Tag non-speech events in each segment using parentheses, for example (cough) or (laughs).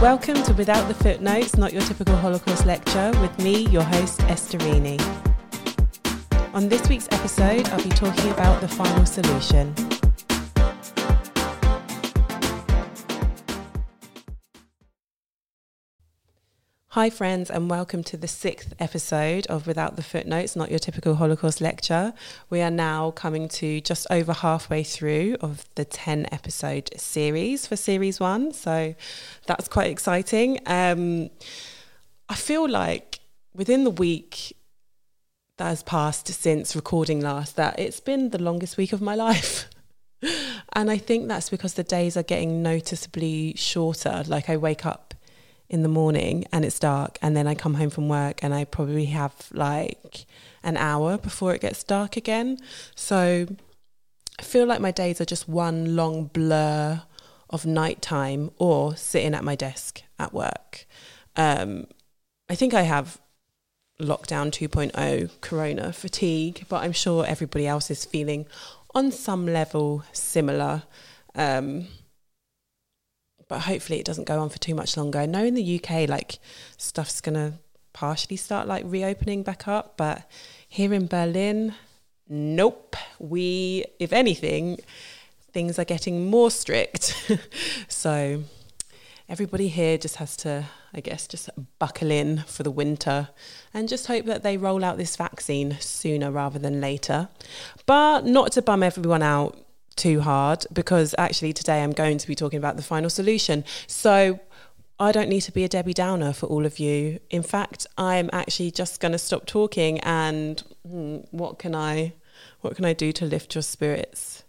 Welcome to Without the Footnotes, not your typical Holocaust lecture, with me, your host, Esther Rini. On this week's episode, I'll be talking about the final solution. Hi, friends, and welcome to the sixth episode of Without the Footnotes, not your typical Holocaust lecture. We are now coming to just over halfway through of the 10 episode series for series one. So that's quite exciting. Um, I feel like within the week that has passed since recording last, that it's been the longest week of my life. (laughs) and I think that's because the days are getting noticeably shorter. Like I wake up in the morning and it's dark and then I come home from work and I probably have like an hour before it gets dark again. So I feel like my days are just one long blur of nighttime or sitting at my desk at work. Um, I think I have lockdown 2.0 corona fatigue, but I'm sure everybody else is feeling on some level similar. Um, but hopefully it doesn't go on for too much longer. I know in the UK, like stuff's gonna partially start like reopening back up, but here in Berlin, nope. We, if anything, things are getting more strict. (laughs) so everybody here just has to, I guess, just buckle in for the winter and just hope that they roll out this vaccine sooner rather than later. But not to bum everyone out too hard because actually today I'm going to be talking about the final solution. So I don't need to be a Debbie Downer for all of you. In fact, I'm actually just going to stop talking and hmm, what can I what can I do to lift your spirits?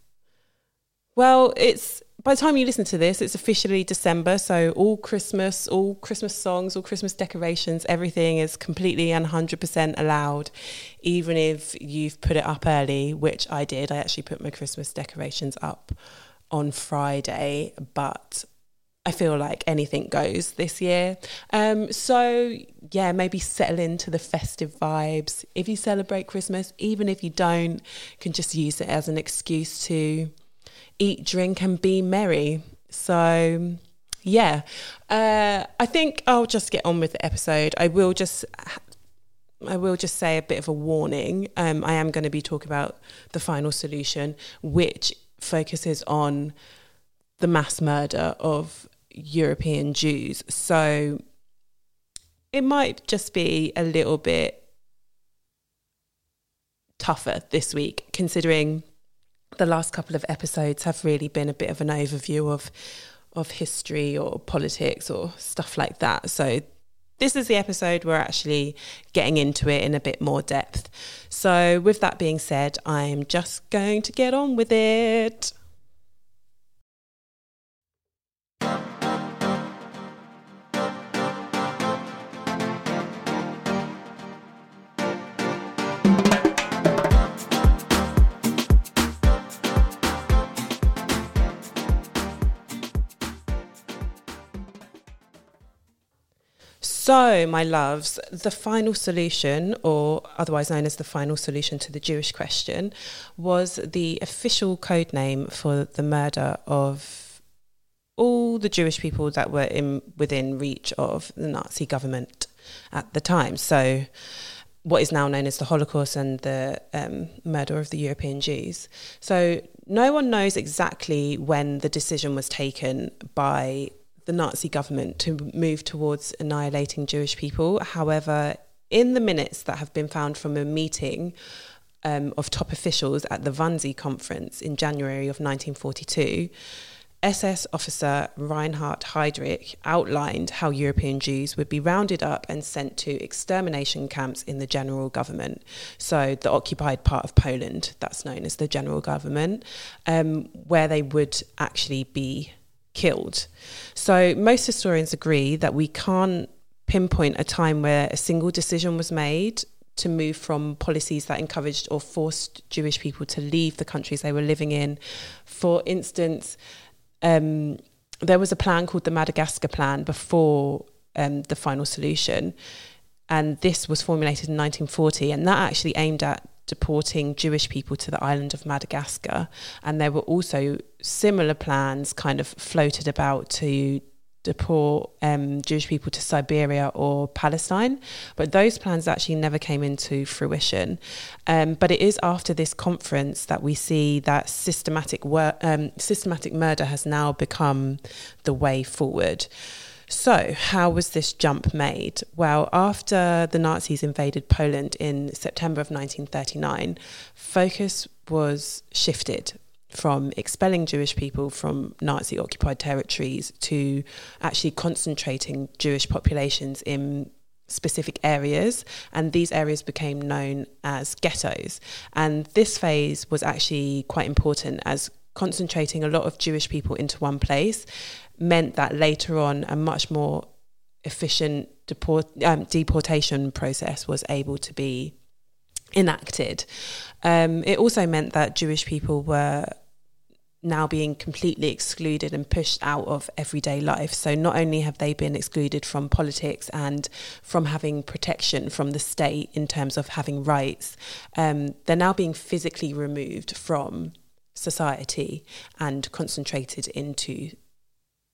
Well, it's by the time you listen to this, it's officially December. So all Christmas, all Christmas songs, all Christmas decorations, everything is completely and 100% allowed, even if you've put it up early, which I did. I actually put my Christmas decorations up on Friday, but I feel like anything goes this year. Um, so yeah, maybe settle into the festive vibes. If you celebrate Christmas, even if you don't, you can just use it as an excuse to eat, drink, and be merry. So, yeah, uh, I think I'll just get on with the episode. I will just. I will just say a bit of a warning. Um, I am going to be talking about the final solution, which focuses on the mass murder of European Jews. So it might just be a little bit tougher this week, considering the last couple of episodes have really been a bit of an overview of of history or politics or stuff like that. So this is the episode we're actually getting into it in a bit more depth. So with that being said, I'm just going to get on with it. So, my loves, the final solution, or otherwise known as the final solution to the Jewish question, was the official code name for the murder of all the Jewish people that were in within reach of the Nazi government at the time. So, what is now known as the Holocaust and the um, murder of the European Jews. So, no one knows exactly when the decision was taken by the Nazi government to move towards annihilating Jewish people. However, in the minutes that have been found from a meeting um, of top officials at the Wannsee conference in January of 1942, SS officer Reinhard Heydrich outlined how European Jews would be rounded up and sent to extermination camps in the general government. So, the occupied part of Poland, that's known as the general government, um, where they would actually be killed. So most historians agree that we can't pinpoint a time where a single decision was made to move from policies that encouraged or forced Jewish people to leave the countries they were living in. For instance, um, there was a plan called the Madagascar Plan before um, the final solution. And this was formulated in 1940, and that actually aimed at deporting Jewish people to the island of Madagascar. And there were also similar plans kind of floated about to deport um, Jewish people to Siberia or Palestine, but those plans actually never came into fruition. Um, but it is after this conference that we see that systematic wor- um, systematic murder has now become the way forward. So, how was this jump made? Well, after the Nazis invaded Poland in September of 1939, focus was shifted from expelling Jewish people from Nazi occupied territories to actually concentrating Jewish populations in specific areas and these areas became known as ghettos and this phase was actually quite important as concentrating a lot of Jewish people into one place meant that later on a much more efficient deport, um, deportation process was able to be enacted. Um, it also meant that Jewish people were now being completely excluded and pushed out of everyday life. So not only have they been excluded from politics and from having protection from the state in terms of having rights, um, they're now being physically removed from society and concentrated into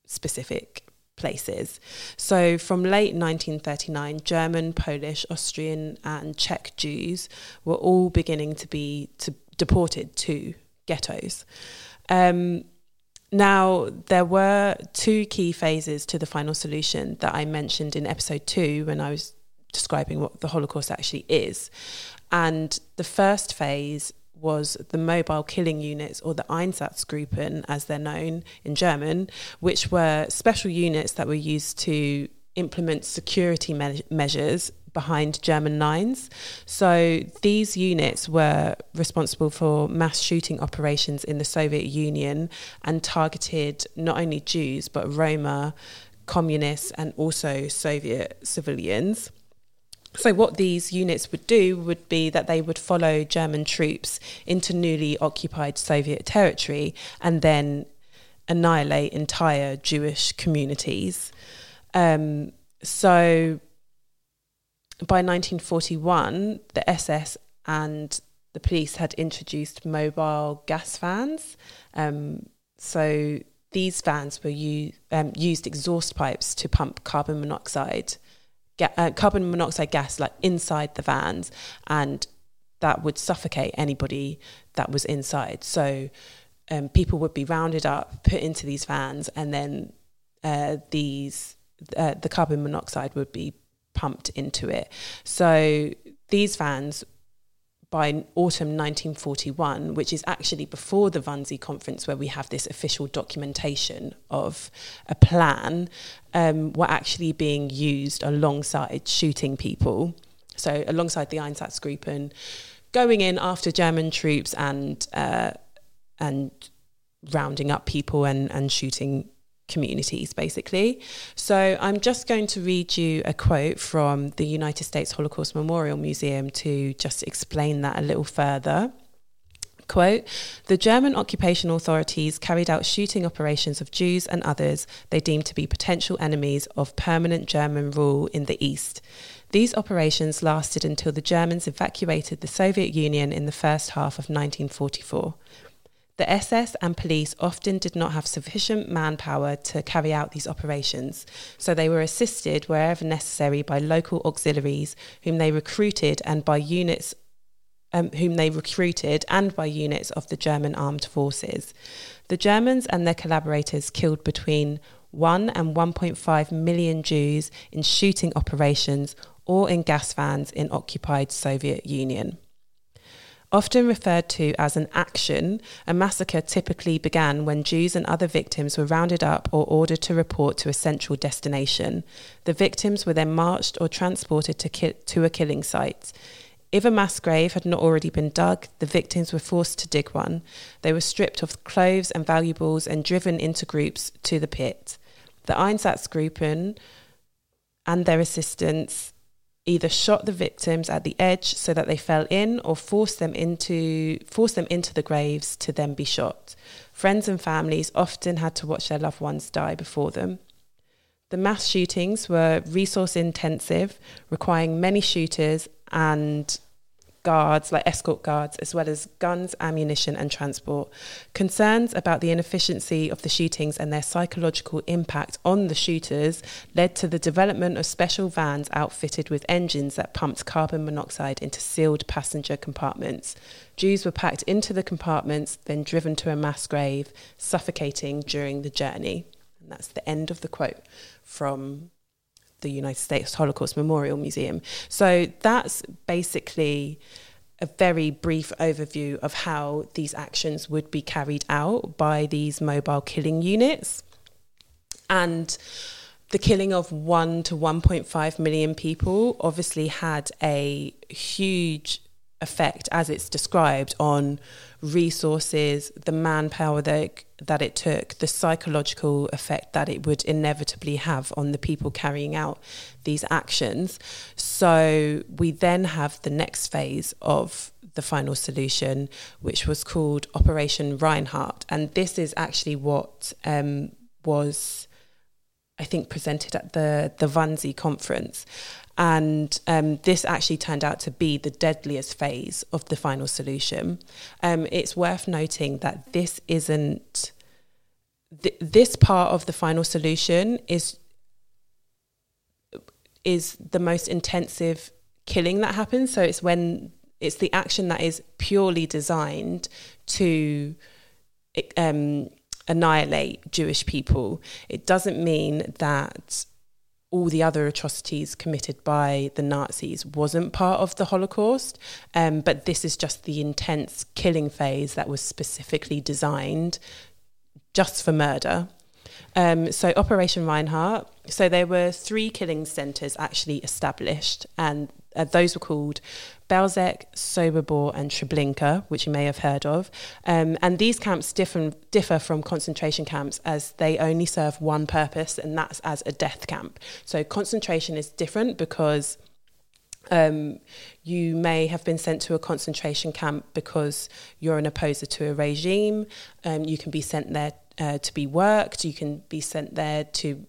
specific places. So from late 1939, German, Polish, Austrian, and Czech Jews were all beginning to be to, deported to ghettos. Um, now, there were two key phases to the final solution that I mentioned in episode two when I was describing what the Holocaust actually is. And the first phase was the mobile killing units or the Einsatzgruppen, as they're known in German, which were special units that were used to implement security me- measures behind German lines. So these units were responsible for mass shooting operations in the Soviet Union and targeted not only Jews but Roma, communists, and also Soviet civilians. So, what these units would do would be that they would follow German troops into newly occupied Soviet territory and then annihilate entire Jewish communities. Um, so, by 1941, the SS and the police had introduced mobile gas vans. Um, so, these vans were u- um, used exhaust pipes to pump carbon monoxide uh, carbon monoxide gas like inside the vans, and that would suffocate anybody that was inside. So um, people would be rounded up, put into these vans, and then uh, these uh, the carbon monoxide would be pumped into it. So these vans by autumn 1941, which is actually before the Wannsee conference, where we have this official documentation of a plan, um, were actually being used alongside shooting people. So, alongside the Einsatzgruppen, going in after German troops and uh, and rounding up people and, and shooting communities, basically. So I'm just going to read you a quote from the United States Holocaust Memorial Museum to just explain that a little further. Quote, the German occupation authorities carried out shooting operations of Jews and others they deemed to be potential enemies of permanent German rule in the East. These operations lasted until the Germans evacuated the Soviet Union in the first half of 1944. The SS and police often did not have sufficient manpower to carry out these operations, so they were assisted wherever necessary by local auxiliaries whom they recruited and by units um, whom they recruited and by units of the German armed forces. The Germans and their collaborators killed between 1 and 1.5 million Jews in shooting operations or in gas vans in occupied Soviet Union. Often referred to as an action, a massacre typically began when Jews and other victims were rounded up or ordered to report to a central destination. The victims were then marched or transported to, ki- to a killing site. If a mass grave had not already been dug, the victims were forced to dig one. They were stripped of clothes and valuables and driven into groups to the pit. The Einsatzgruppen and their assistants either shot the victims at the edge so that they fell in or forced them into forced them into the graves to then be shot. Friends and families often had to watch their loved ones die before them. The mass shootings were resource intensive, requiring many shooters and guards, like escort guards, as well as guns, ammunition, and transport. Concerns about the inefficiency of the shootings and their psychological impact on the shooters led to the development of special vans outfitted with engines that pumped carbon monoxide into sealed passenger compartments. Jews were packed into the compartments, then driven to a mass grave, suffocating during the journey. And that's the end of the quote from the United States Holocaust Memorial Museum. So that's basically a very brief overview of how these actions would be carried out by these mobile killing units. And the killing of 1 to 1.5 million people obviously had a huge effect, as it's described, on resources, the manpower that that it took, the psychological effect that it would inevitably have on the people carrying out these actions. So we then have the next phase of the final solution, which was called Operation Reinhardt, and this is actually what um, was. I think presented at the the Wannsee conference, and um, this actually turned out to be the deadliest phase of the final solution. Um, it's worth noting that this isn't, th- this part of the final solution is is the most intensive killing that happens. So it's when it's the action that is purely designed to um, annihilate Jewish people. It doesn't mean that all the other atrocities committed by the Nazis wasn't part of the Holocaust, um, but this is just the intense killing phase that was specifically designed just for murder. Um, so Operation Reinhardt. So there were three killing centres actually established, and uh, those were called Belzec, Sobibor, and Treblinka, which you may have heard of. Um, and these camps differ, differ from concentration camps as they only serve one purpose, and that's as a death camp. So concentration is different because um, you may have been sent to a concentration camp because you're an opposer to a regime. Um, you can be sent there uh, to be worked. You can be sent there to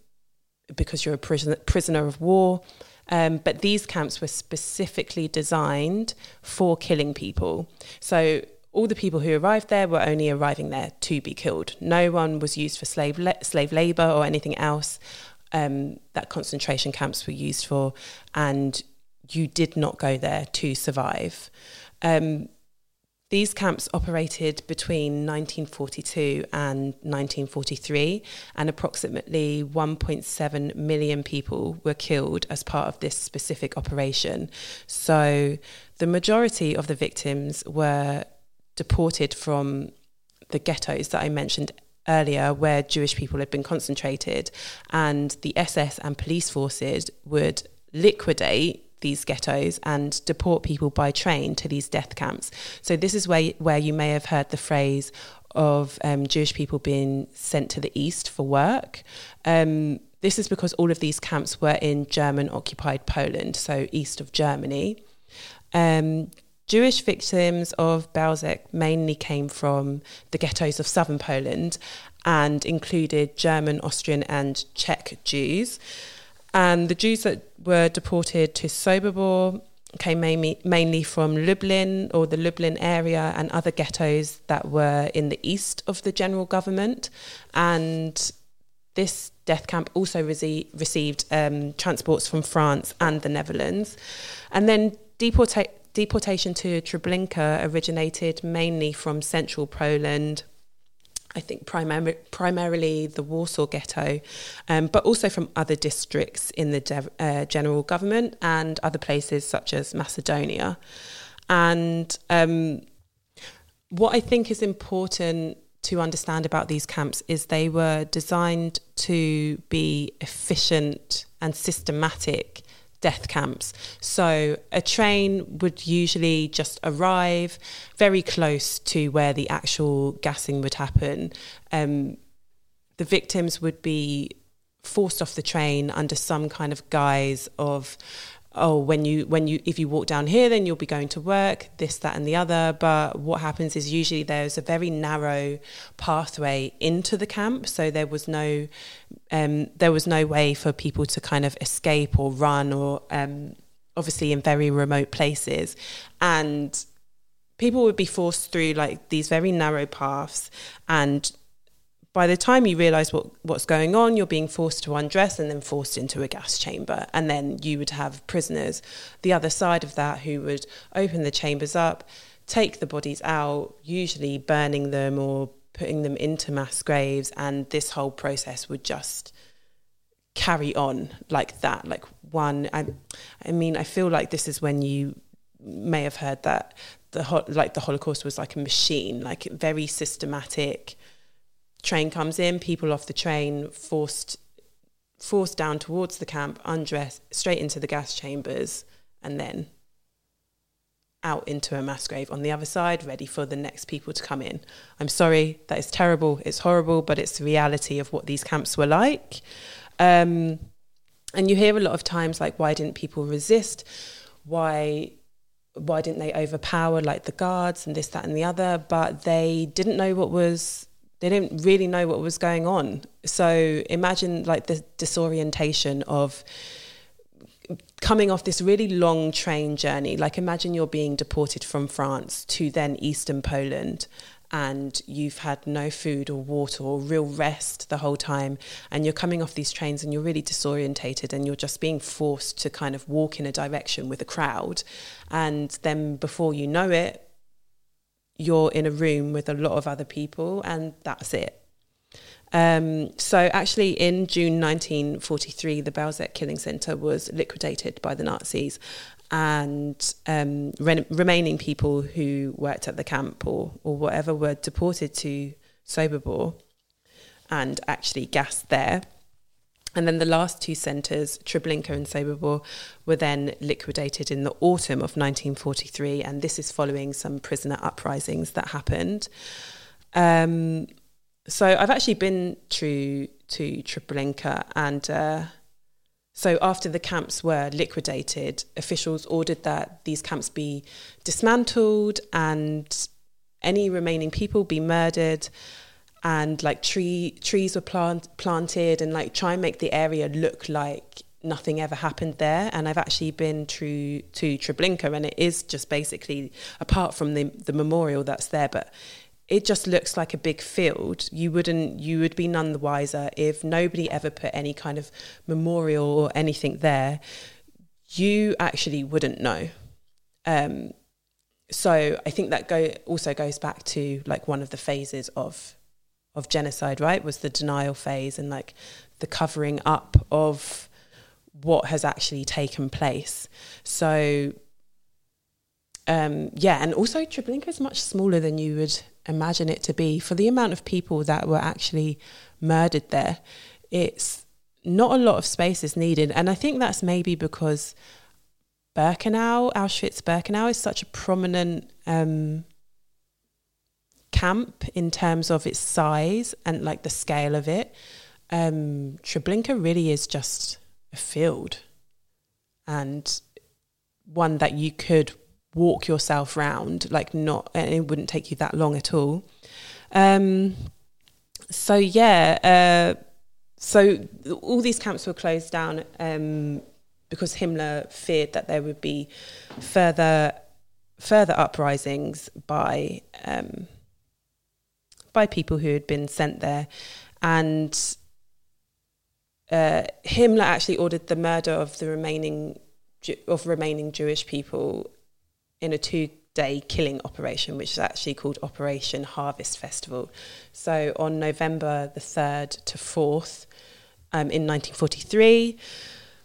because you're a prisoner, prisoner of war. Um, but these camps were specifically designed for killing people. So all the people who arrived there were only arriving there to be killed. No one was used for slave slave labor or anything else um, that concentration camps were used for, and you did not go there to survive. Um, these camps operated between 1942 and 1943, and approximately 1.7 million people were killed as part of this specific operation. So, the majority of the victims were deported from the ghettos that I mentioned earlier, where Jewish people had been concentrated, and the SS and police forces would liquidate these ghettos and deport people by train to these death camps. So this is where where you may have heard the phrase of um, Jewish people being sent to the east for work. Um, this is because all of these camps were in German occupied Poland, so east of Germany. Um, Jewish victims of Belzec mainly came from the ghettos of southern Poland and included German, Austrian, and Czech Jews. And the Jews that were deported to Sobibor came mainly, from Lublin or the Lublin area and other ghettos that were in the east of the general government. And this death camp also rece- received um, transports from France and the Netherlands. And then deporta- deportation to Treblinka originated mainly from central Poland I think primar- primarily the Warsaw Ghetto, um, but also from other districts in the de- uh, general government and other places such as Macedonia. And um, what I think is important to understand about these camps is they were designed to be efficient and systematic death camps. So a train would usually just arrive very close to where the actual gassing would happen. Um, the victims would be forced off the train under some kind of guise of oh when you when you if you walk down here then you'll be going to work this that and the other. But what happens is usually there's a very narrow pathway into the camp. So there was no um, there was no way for people to kind of escape or run or um, obviously in very remote places. And people would be forced through like these very narrow paths. And by the time you realize what, what's going on, you're being forced to undress and then forced into a gas chamber. And then you would have prisoners, the other side of that, who would open the chambers up, take the bodies out, usually burning them or putting them into mass graves. And this whole process would just carry on like that. Like one, I, I mean, I feel like this is when you may have heard that the like the Holocaust was like a machine, like very systematic train comes in, people off the train forced forced down towards the camp, undressed, straight into the gas chambers, and then out into a mass grave on the other side, ready for the next people to come in. I'm sorry, that is terrible, it's horrible, but it's the reality of what these camps were like. Um, and you hear a lot of times like, why didn't people resist? Why why didn't they overpower like the guards and this, that, and the other? But they didn't know what was they didn't really know what was going on. So imagine like the disorientation of coming off this really long train journey. Like imagine you're being deported from France to then Eastern Poland and you've had no food or water or real rest the whole time and you're coming off these trains and you're really disorientated and you're just being forced to kind of walk in a direction with a crowd and then before you know it you're in a room with a lot of other people and that's it. Um, so actually, in June 1943, the Belzec Killing Centre was liquidated by the Nazis, and um, re- remaining people who worked at the camp or or whatever were deported to Sobibor and actually gassed there. And then the last two centres, Treblinka and Sobibor, were then liquidated in the autumn of 1943, and this is following some prisoner uprisings that happened. Um, so I've actually been to to Treblinka, and uh, so after the camps were liquidated, officials ordered that these camps be dismantled and any remaining people be murdered and like tree trees were plant, planted and like try and make the area look like nothing ever happened there. And I've actually been to to Treblinka and it is just basically apart from the the memorial that's there but it just looks like a big field. You wouldn't you would be none the wiser if nobody ever put any kind of memorial or anything there. You actually wouldn't know. Um, so I think that go also goes back to like one of the phases of of genocide, right? Was the denial phase and like the covering up of what has actually taken place. So, um, yeah, and also Treblinka is much smaller than you would imagine it to be. For the amount of people that were actually murdered there, it's not a lot of space is needed. And I think that's maybe because Birkenau, Auschwitz Birkenau, is such a prominent um, camp in terms of its size and like the scale of it. Um, Treblinka really is just a field and one that you could walk yourself round, like not, and it wouldn't take you that long at all. Um, so yeah, uh, so all these camps were closed down um, because Himmler feared that there would be further further uprisings by um, by people who had been sent there. And uh, Himmler actually ordered the murder of the remaining of remaining Jewish people in a two-day killing operation, which is actually called Operation Harvest Festival. So on November the third to fourth, um, in 1943,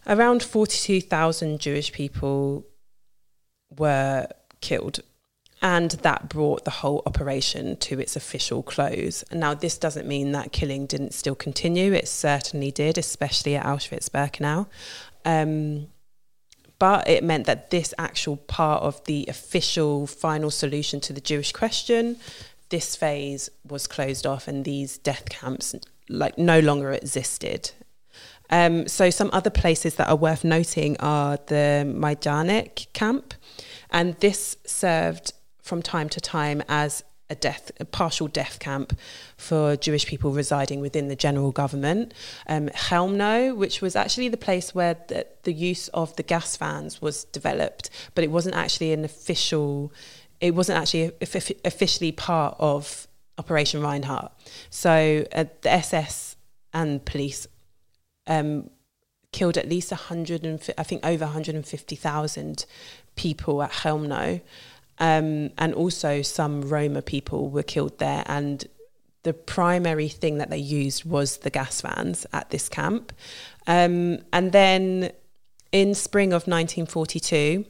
around 42,000 Jewish people were killed and that brought the whole operation to its official close. Now, this doesn't mean that killing didn't still continue. It certainly did, especially at Auschwitz-Birkenau. Um, but it meant that this actual part of the official final solution to the Jewish question, this phase was closed off, and these death camps like no longer existed. Um, so some other places that are worth noting are the Majdanek camp, and this served from time to time as a death, a partial death camp for Jewish people residing within the general government. Um, Chelmno, which was actually the place where the, the use of the gas vans was developed, but it wasn't actually an official. It wasn't actually officially part of Operation Reinhardt. So uh, the SS and police um, killed at least 100 and I think over 150,000 people at Chelmno. Um, and also some Roma people were killed there. And the primary thing that they used was the gas vans at this camp. Um, and then in spring of 1942,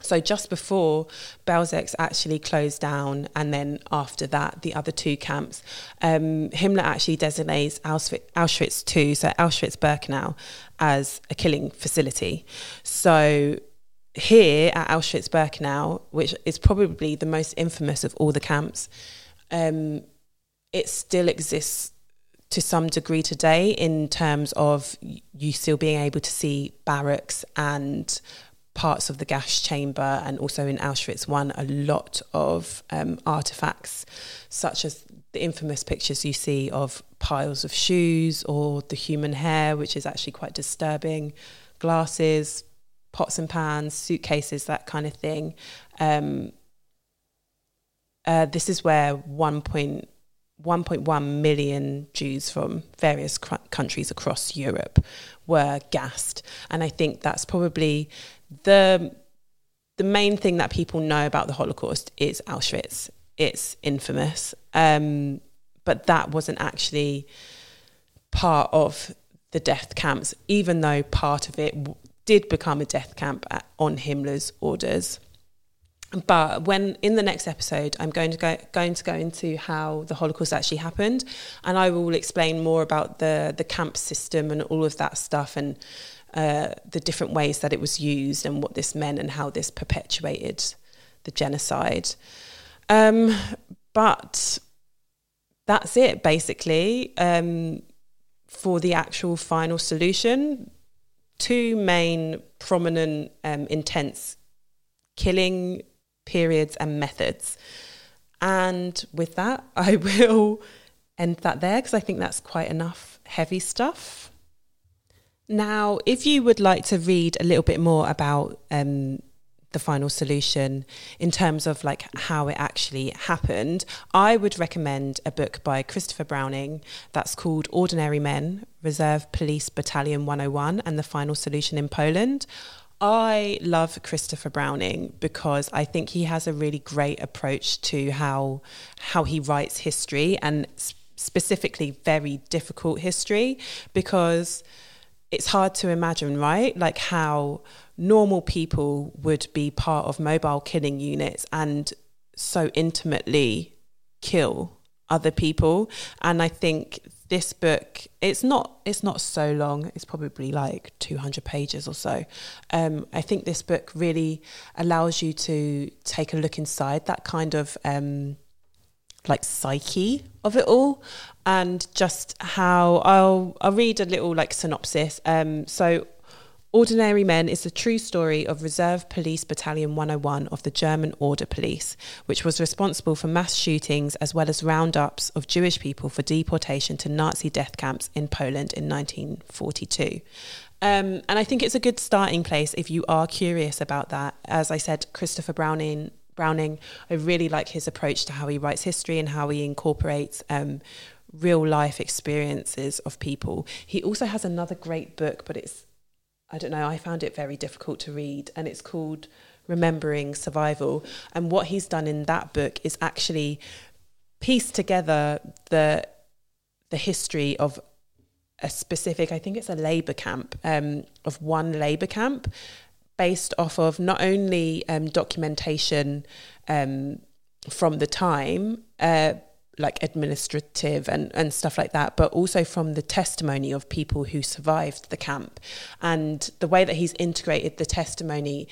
so just before Belzec actually closed down, and then after that, the other two camps, um, Himmler actually designates Auschwitz, Auschwitz II, so Auschwitz-Birkenau, as a killing facility. So here at Auschwitz Birkenau, which is probably the most infamous of all the camps, um, it still exists to some degree today in terms of you still being able to see barracks and parts of the gas chamber, and also in Auschwitz one a lot of um, artifacts, such as the infamous pictures you see of piles of shoes or the human hair, which is actually quite disturbing, glasses, pots and pans, suitcases, that kind of thing. Um, uh, this is where 1.1 million Jews from various cr- countries across Europe were gassed, and I think that's probably the the main thing that people know about the Holocaust is Auschwitz. It's infamous, um, but that wasn't actually part of the death camps, even though part of it did become a death camp at, on Himmler's orders. But when in the next episode, I'm going to go going to go into how the Holocaust actually happened, and I will explain more about the the camp system and all of that stuff, and uh, the different ways that it was used, and what this meant, and how this perpetuated the genocide. Um, but that's it, basically, um, for the actual final solution two main prominent um, intense killing periods and methods. And with that, (laughs) I will end that there because I think that's quite enough heavy stuff. Now, if you would like to read a little bit more about um, the final solution in terms of like how it actually happened, I would recommend a book by Christopher Browning that's called Ordinary Men, Reserve Police Battalion 101 and the Final Solution in Poland. I love Christopher Browning because I think he has a really great approach to how how he writes history and specifically very difficult history because it's hard to imagine, right? Like how normal people would be part of mobile killing units and so intimately kill other people. And i think this book it's not it's not so long. It's probably like 200 pages or so. Um, i think this book really allows you to take a look inside that kind of um, like psyche of it all and just how I'll I'll read a little like synopsis. Um, so Ordinary Men is the true story of Reserve Police Battalion 101 of the German Order Police, which was responsible for mass shootings as well as roundups of Jewish people for deportation to Nazi death camps in Poland in 1942. Um, and I think it's a good starting place if you are curious about that. As I said, Christopher Browning Browning, I really like his approach to how he writes history and how he incorporates um, real life experiences of people. He also has another great book, but it's I don't know, I found it very difficult to read, and it's called Remembering Survival. And what he's done in that book is actually piece together the the history of a specific, I think it's a labour camp, um, of one labour camp, based off of not only um, documentation um, from the time, uh, like administrative and, and stuff like that, but also from the testimony of people who survived the camp. And the way that he's integrated the testimony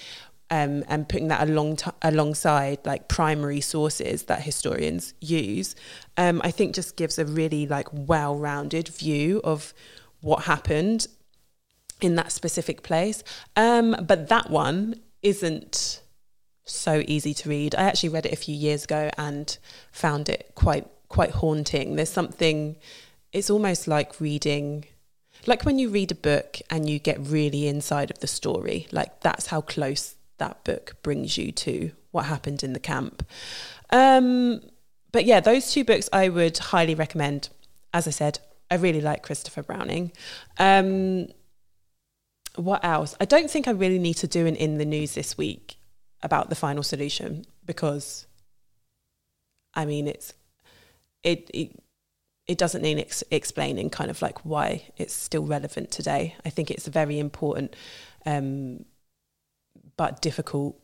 um, and putting that along t- alongside like primary sources that historians use, um, I think just gives a really like well-rounded view of what happened in that specific place. Um, but that one isn't so easy to read. I actually read it a few years ago and found it quite quite haunting. There's something it's almost like reading like when you read a book and you get really inside of the story. Like that's how close that book brings you to what happened in the camp. Um, but yeah, those two books I would highly recommend. As I said, I really like Christopher Browning. Um, what else? I don't think I really need to do an in the news this week about the final solution because I mean it's it it, it doesn't need ex- explaining kind of like why it's still relevant today. I think it's a very important um, but difficult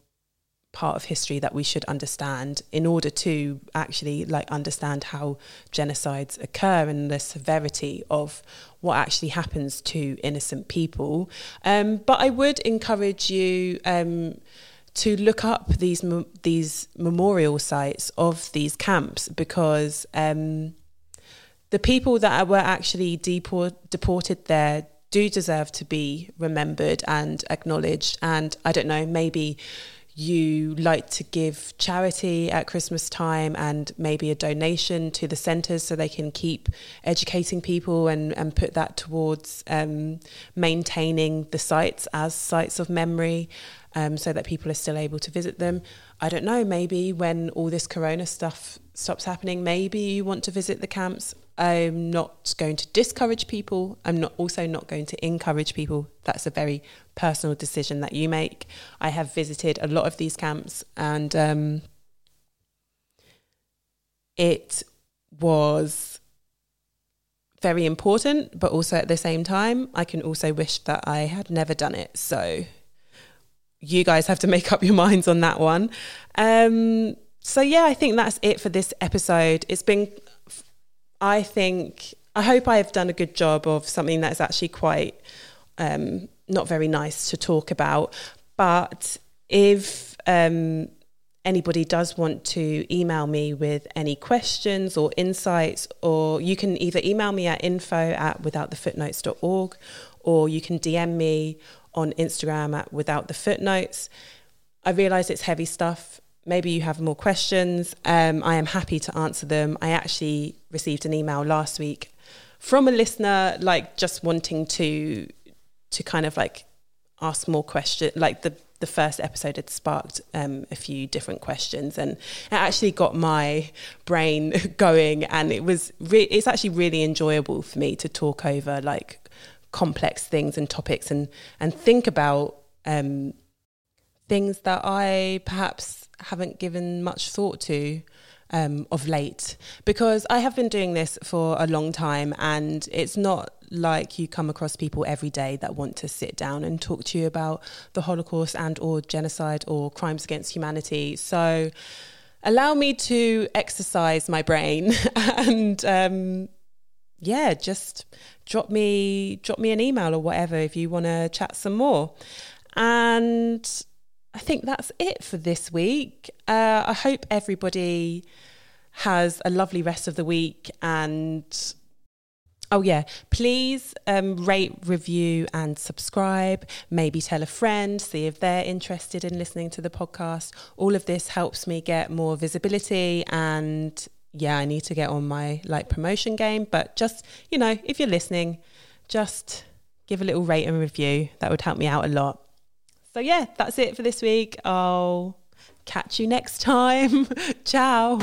part of history that we should understand in order to actually like understand how genocides occur and the severity of what actually happens to innocent people um, but I would encourage you um, to look up these these memorial sites of these camps because um, the people that were actually deport, deported there do deserve to be remembered and acknowledged. And I don't know, maybe you like to give charity at Christmas time and maybe a donation to the centres so they can keep educating people and, and put that towards um, maintaining the sites as sites of memory um, so that people are still able to visit them. I don't know, maybe when all this corona stuff stops happening, maybe you want to visit the camps. I'm not going to discourage people. I'm not also not going to encourage people. That's a very personal decision that you make. I have visited a lot of these camps and um, it was very important, but also at the same time, I can also wish that I had never done it. So you guys have to make up your minds on that one. Um, so yeah, I think that's it for this episode. It's been, I think, I hope I have done a good job of something that's actually quite um, not very nice to talk about. But if um, anybody does want to email me with any questions or insights, or you can either email me at info at withoutthefootnotes.org or you can DM me on Instagram at without the footnotes. I realize it's heavy stuff. Maybe you have more questions. Um, I am happy to answer them. I actually received an email last week from a listener, like just wanting to to kind of like ask more questions. Like the the first episode had sparked um, a few different questions, and it actually got my brain (laughs) going. And it was re- it's actually really enjoyable for me to talk over like complex things and topics and and think about um, things that I perhaps haven't given much thought to um, of late because I have been doing this for a long time and it's not like you come across people every day that want to sit down and talk to you about the Holocaust and or genocide or crimes against humanity. So allow me to exercise my brain (laughs) and um, yeah, just drop me drop me an email or whatever if you want to chat some more. And I think that's it for this week. Uh, I hope everybody has a lovely rest of the week and Oh, yeah. Please um, rate, review, and subscribe. Maybe tell a friend, see if they're interested in listening to the podcast. All of this helps me get more visibility and yeah, I need to get on my like promotion game. But just, you know, if you're listening, just give a little rate and review. That would help me out a lot. So yeah, that's it for this week. I'll catch you next time. (laughs) Ciao.